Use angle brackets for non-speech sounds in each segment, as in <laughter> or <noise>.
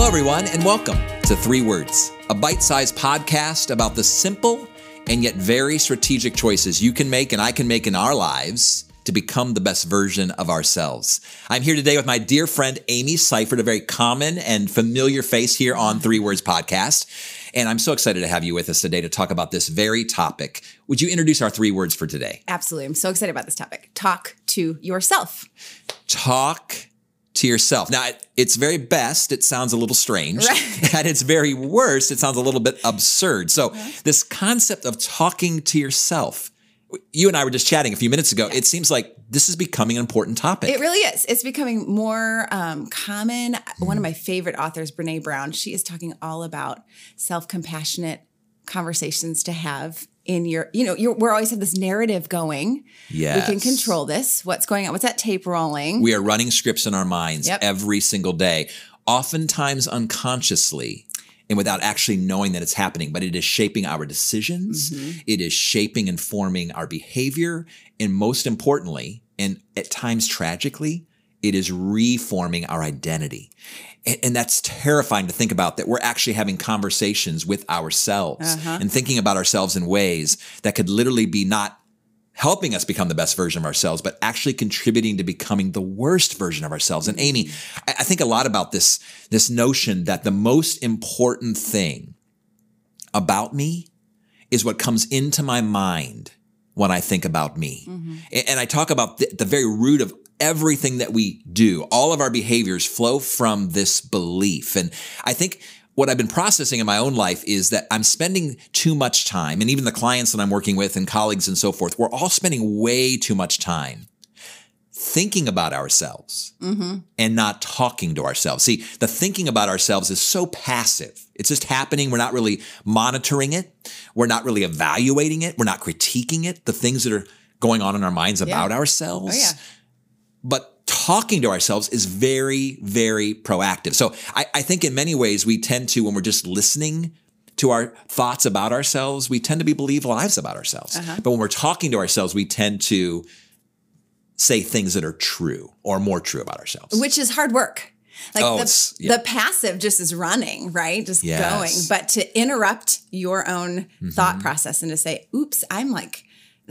Hello, everyone, and welcome to Three Words, a bite sized podcast about the simple and yet very strategic choices you can make and I can make in our lives to become the best version of ourselves. I'm here today with my dear friend Amy Seifert, a very common and familiar face here on Three Words Podcast. And I'm so excited to have you with us today to talk about this very topic. Would you introduce our three words for today? Absolutely. I'm so excited about this topic. Talk to yourself. Talk to yourself. Now, at its very best, it sounds a little strange. Right. <laughs> At its very worst, it sounds a little bit absurd. So, this concept of talking to yourself, you and I were just chatting a few minutes ago. Yeah. It seems like this is becoming an important topic. It really is. It's becoming more um, common. Mm. One of my favorite authors, Brene Brown, she is talking all about self compassionate conversations to have in your, you know, you're, we're always have this narrative going. Yes. We can control this. What's going on? What's that tape rolling? We are running scripts in our minds yep. every single day, oftentimes unconsciously and without actually knowing that it's happening, but it is shaping our decisions. Mm-hmm. It is shaping and forming our behavior. And most importantly, and at times tragically, it is reforming our identity. And, and, that's terrifying to think about that we're actually having conversations with ourselves uh-huh. and thinking about ourselves in ways that could literally be not helping us become the best version of ourselves, but actually contributing to becoming the worst version of ourselves. And Amy, I think a lot about this, this notion that the most important thing about me is what comes into my mind when I think about me. Mm-hmm. And I talk about the, the very root of everything that we do. All of our behaviors flow from this belief. And I think what I've been processing in my own life is that I'm spending too much time, and even the clients that I'm working with and colleagues and so forth, we're all spending way too much time thinking about ourselves mm-hmm. and not talking to ourselves. See, the thinking about ourselves is so passive. It's just happening. We're not really monitoring it. We're not really evaluating it. We're not critiquing it, the things that are going on in our minds about ourselves. Oh, yeah. But talking to ourselves is very, very proactive. So I, I, think in many ways we tend to, when we're just listening to our thoughts about ourselves, we tend to be believe lies about ourselves. Uh-huh. But when we're talking to ourselves, we tend to say things that are true or more true about ourselves. Which is hard work. Like oh, the, yeah. the passive just is running, right? Just yes. going. But to interrupt your own mm-hmm. thought process and to say, oops, I'm like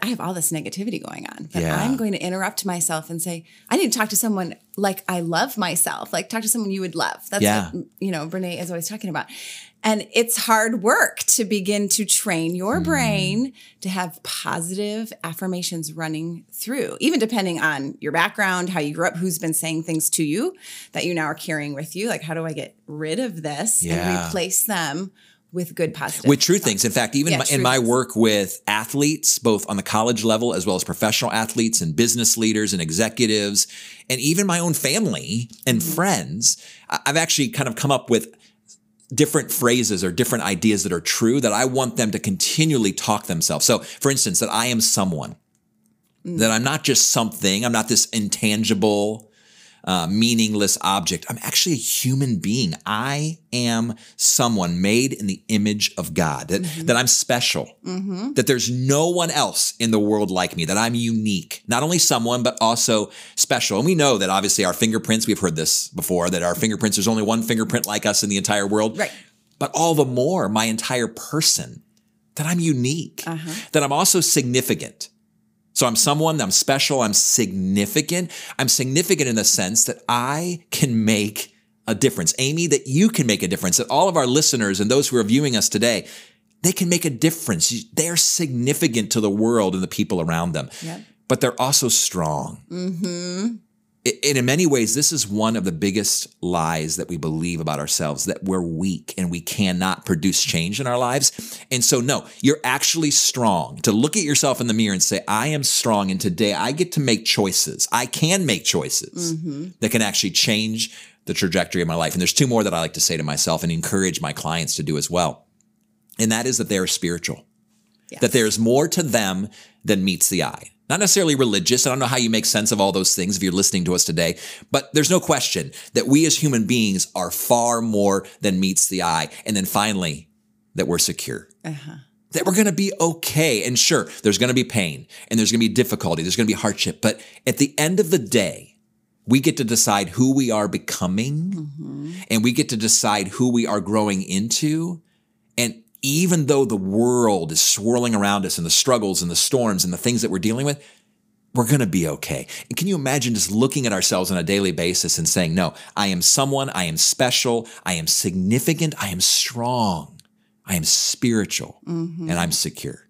I have all this negativity going on, but yeah. I'm going to interrupt myself and say, I need to talk to someone like I love myself, like talk to someone you would love. That's yeah. what, you know, Brene is always talking about. And it's hard work to begin to train your mm. brain to have positive affirmations running through, even depending on your background, how you grew up, who's been saying things to you that you now are carrying with you. Like, how do I get rid of this yeah. and replace them with good positive with true things. In fact, even yeah, in my things. work with athletes, both on the college level as well as professional athletes and business leaders and executives, and even my own family and mm-hmm. friends, I've actually kind of come up with different phrases or different ideas that are true that I want them to continually talk themselves. So, for instance, that I am someone, mm-hmm. that I'm not just something, I'm not this intangible uh, meaningless object. I'm actually a human being. I am someone made in the image of God, that, mm-hmm. that I'm special, mm-hmm. that there's no one else in the world like me, that I'm unique. Not only someone, but also special. And we know that obviously our fingerprints, we've heard this before, that our fingerprints, there's only one fingerprint like us in the entire world. Right. But all the more, my entire person, that I'm unique, uh-huh. that I'm also significant so I'm someone, I'm special, I'm significant. I'm significant in the sense that I can make a difference. Amy, that you can make a difference, that all of our listeners and those who are viewing us today, they can make a difference. They're significant to the world and the people around them. Yep. But they're also strong. Mm-hmm and in many ways, this is one of the biggest lies that we believe about ourselves that we're weak and we cannot produce change in our lives. And so, no, you're actually strong to look at yourself in the mirror and say, I am strong. And today I get to make choices. I can make choices mm-hmm. that can actually change the trajectory of my life. And there's two more that I like to say to myself and encourage my clients to do as well. And that is that they are spiritual, yes. that there's more to them than meets the eye not necessarily religious. I don't know how you make sense of all those things if you're listening to us today, but there's no question that we as human beings are far more than meets the eye. And then finally, that we're secure. Uh-huh. That we're going to be okay. And sure, there's going to be pain and there's going to be difficulty. There's going to be hardship. But at the end of the day, we get to decide who we are becoming mm-hmm. and we get to decide who we are growing into. Even though the world is swirling around us and the struggles and the storms and the things that we're dealing with, we're going to be okay. And can you imagine just looking at ourselves on a daily basis and saying, no, I am someone, I am special, I am significant, I am strong, I am spiritual, mm-hmm. and I'm secure.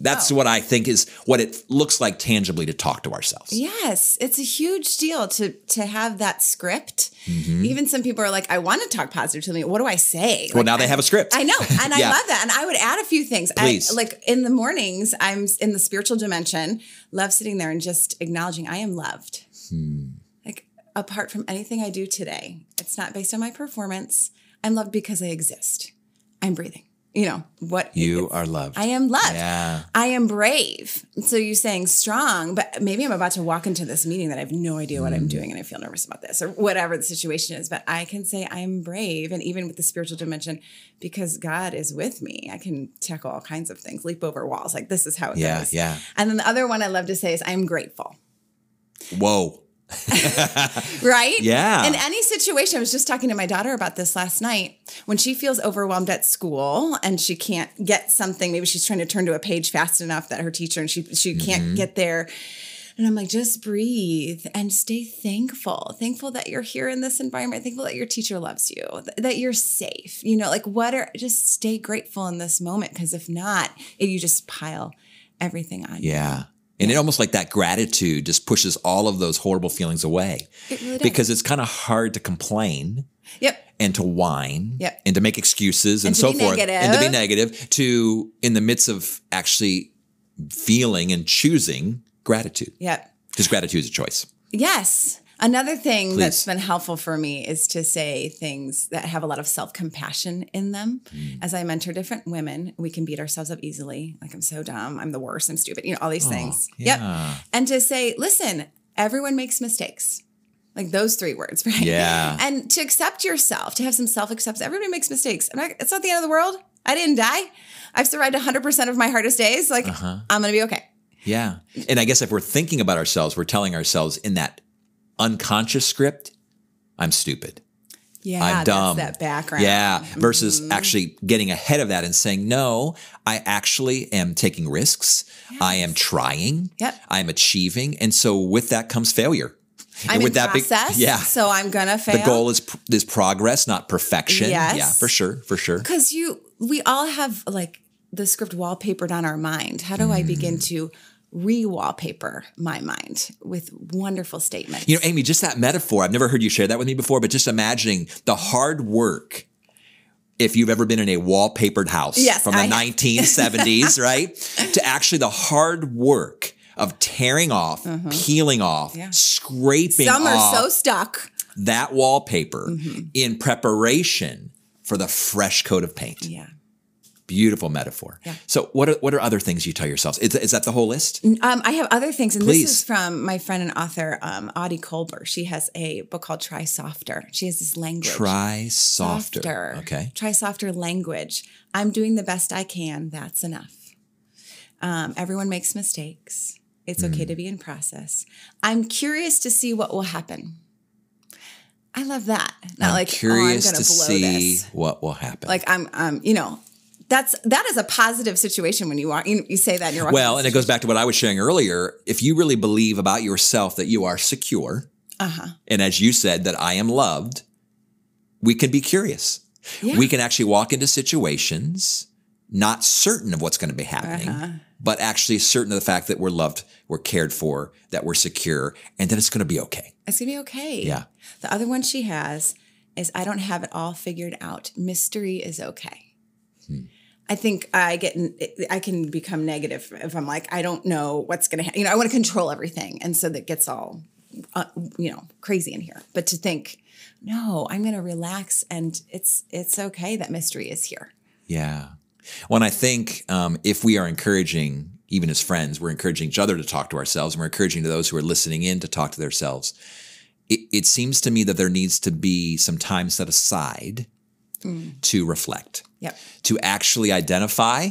I that's oh. what I think is what it looks like tangibly to talk to ourselves. Yes, it's a huge deal to to have that script. Mm-hmm. Even some people are like, "I want to talk positive to me. What do I say?" Well, like, now they have a script. I know, and <laughs> yeah. I love that. And I would add a few things. Please. I, like in the mornings, I'm in the spiritual dimension. Love sitting there and just acknowledging I am loved. Hmm. Like apart from anything I do today, it's not based on my performance. I'm loved because I exist. I'm breathing you know what you are loved. I am loved. Yeah. I am brave. So you're saying strong but maybe i'm about to walk into this meeting that i have no idea what mm. i'm doing and i feel nervous about this or whatever the situation is but i can say i'm brave and even with the spiritual dimension because god is with me. I can tackle all kinds of things leap over walls like this is how it yeah, goes. yeah. And then the other one i love to say is i'm grateful. Whoa <laughs> right? Yeah. In any situation, I was just talking to my daughter about this last night. When she feels overwhelmed at school and she can't get something, maybe she's trying to turn to a page fast enough that her teacher and she she can't mm-hmm. get there. And I'm like, just breathe and stay thankful. Thankful that you're here in this environment. Thankful that your teacher loves you, that you're safe. You know, like what are just stay grateful in this moment. Cause if not, you just pile everything on yeah. You. And it almost like that gratitude just pushes all of those horrible feelings away. It really because it's kind of hard to complain. Yep. And to whine. Yep. And to make excuses and, and so forth. Negative. And to be negative to in the midst of actually feeling and choosing gratitude. Yep. Because gratitude is a choice. Yes. Another thing Please. that's been helpful for me is to say things that have a lot of self compassion in them. Mm. As I mentor different women, we can beat ourselves up easily. Like, I'm so dumb, I'm the worst, I'm stupid, you know, all these oh, things. Yeah. Yep. And to say, listen, everyone makes mistakes. Like those three words, <laughs> right? Yeah. And to accept yourself, to have some self acceptance. Everybody makes mistakes. Not, it's not the end of the world. I didn't die. I've survived 100% of my hardest days. Like, uh-huh. I'm going to be okay. Yeah. And I guess if we're thinking about ourselves, we're telling ourselves in that unconscious script, I'm stupid. Yeah, I'm dumb. that background. Yeah, versus mm-hmm. actually getting ahead of that and saying, no, I actually am taking risks. Yes. I am trying. Yep. I'm achieving. And so with that comes failure. I'm and with that process, big, yeah. So I'm gonna fail. The goal is is progress, not perfection. Yes. Yeah, for sure, for sure. Because you, we all have like the script wallpapered on our mind. How do mm. I begin to re-wallpaper my mind with wonderful statements. You know, Amy, just that metaphor, I've never heard you share that with me before, but just imagining the hard work if you've ever been in a wallpapered house yes, from the I 1970s, <laughs> right? To actually the hard work of tearing off, mm-hmm. peeling off, yeah. scraping Some are so stuck. That wallpaper mm-hmm. in preparation for the fresh coat of paint. Yeah. Beautiful metaphor. Yeah. So, what are, what are other things you tell yourselves? Is, is that the whole list? Um, I have other things, and Please. this is from my friend and author um, Aundi Kolber. She has a book called Try Softer. She has this language. Try softer. softer. Okay. Try softer language. I'm doing the best I can. That's enough. Um, everyone makes mistakes. It's okay mm. to be in process. I'm curious to see what will happen. I love that. Not I'm like curious oh, I'm to see this. what will happen. Like I'm, um, you know, that's that is a positive situation when you are you, you say that you're well and it goes back to what i was sharing earlier if you really believe about yourself that you are secure uh-huh. and as you said that i am loved we can be curious yeah. we can actually walk into situations not certain of what's going to be happening uh-huh. but actually certain of the fact that we're loved we're cared for that we're secure and that it's going to be okay it's going to be okay yeah the other one she has is i don't have it all figured out mystery is okay hmm. I think I get I can become negative if I'm like I don't know what's going to happen. You know, I want to control everything, and so that gets all uh, you know crazy in here. But to think, no, I'm going to relax, and it's it's okay that mystery is here. Yeah. When I think um, if we are encouraging, even as friends, we're encouraging each other to talk to ourselves, and we're encouraging to those who are listening in to talk to themselves. It, it seems to me that there needs to be some time set aside mm. to reflect Yep. To actually identify,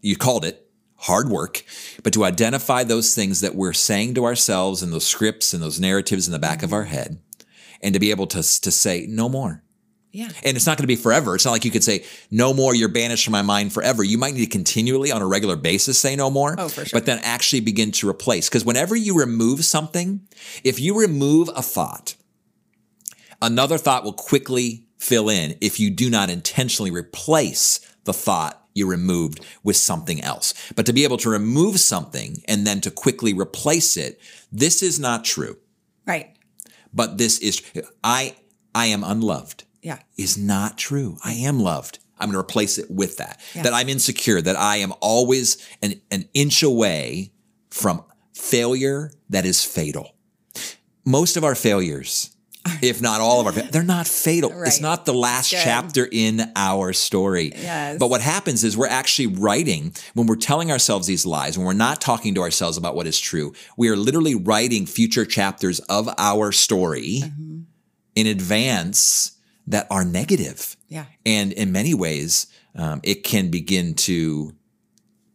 you called it hard work, but to identify those things that we're saying to ourselves and those scripts and those narratives in the back of our head, and to be able to, to say, no more. Yeah. And it's not going to be forever. It's not like you could say, no more, you're banished from my mind forever. You might need to continually on a regular basis say no more. Oh, for sure. But then actually begin to replace. Because whenever you remove something, if you remove a thought, another thought will quickly fill in if you do not intentionally replace the thought you removed with something else. But to be able to remove something and then to quickly replace it, this is not true. Right. But this is I I am unloved. Yeah. Is not true. I am loved. I'm going to replace it with that. Yeah. That I'm insecure, that I am always an, an inch away from failure that is fatal. Most of our failures <laughs> if not all of our they're not fatal right. it's not the last Good. chapter in our story yes. but what happens is we're actually writing when we're telling ourselves these lies when we're not talking to ourselves about what is true we are literally writing future chapters of our story mm-hmm. in advance that are negative yeah and in many ways um, it can begin to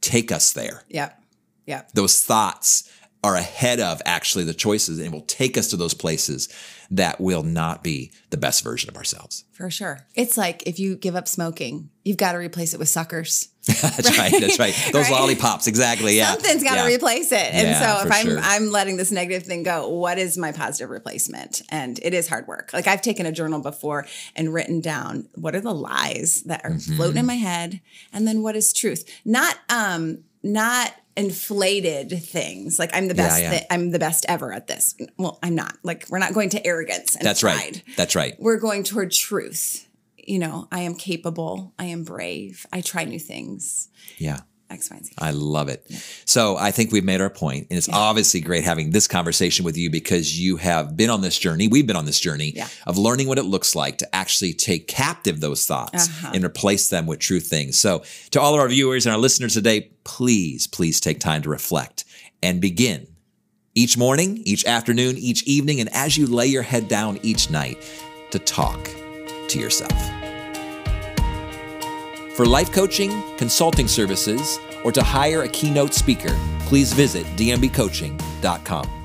take us there yep yep those thoughts are ahead of actually the choices and will take us to those places that will not be the best version of ourselves. For sure. It's like if you give up smoking, you've got to replace it with suckers. <laughs> that's right? right. That's right. <laughs> Those right? lollipops, exactly. Yeah. Something's got to yeah. replace it. And yeah, so if I'm sure. I'm letting this negative thing go, what is my positive replacement? And it is hard work. Like I've taken a journal before and written down what are the lies that are mm-hmm. floating in my head and then what is truth. Not um not inflated things. Like I'm the best. Yeah, yeah. I'm the best ever at this. Well, I'm not. Like we're not going to arrogance and That's pride. right. That's right. We're going toward truth. You know, I am capable. I am brave. I try new things. Yeah. X, Y, and Z. I love it. Yeah. So I think we've made our point, and it's yeah. obviously great having this conversation with you because you have been on this journey. We've been on this journey yeah. of learning what it looks like to actually take captive those thoughts uh-huh. and replace them with true things. So to all of our viewers and our listeners today, please, please take time to reflect and begin each morning, each afternoon, each evening, and as you lay your head down each night to talk to yourself. For life coaching, consulting services, or to hire a keynote speaker, please visit dmbcoaching.com.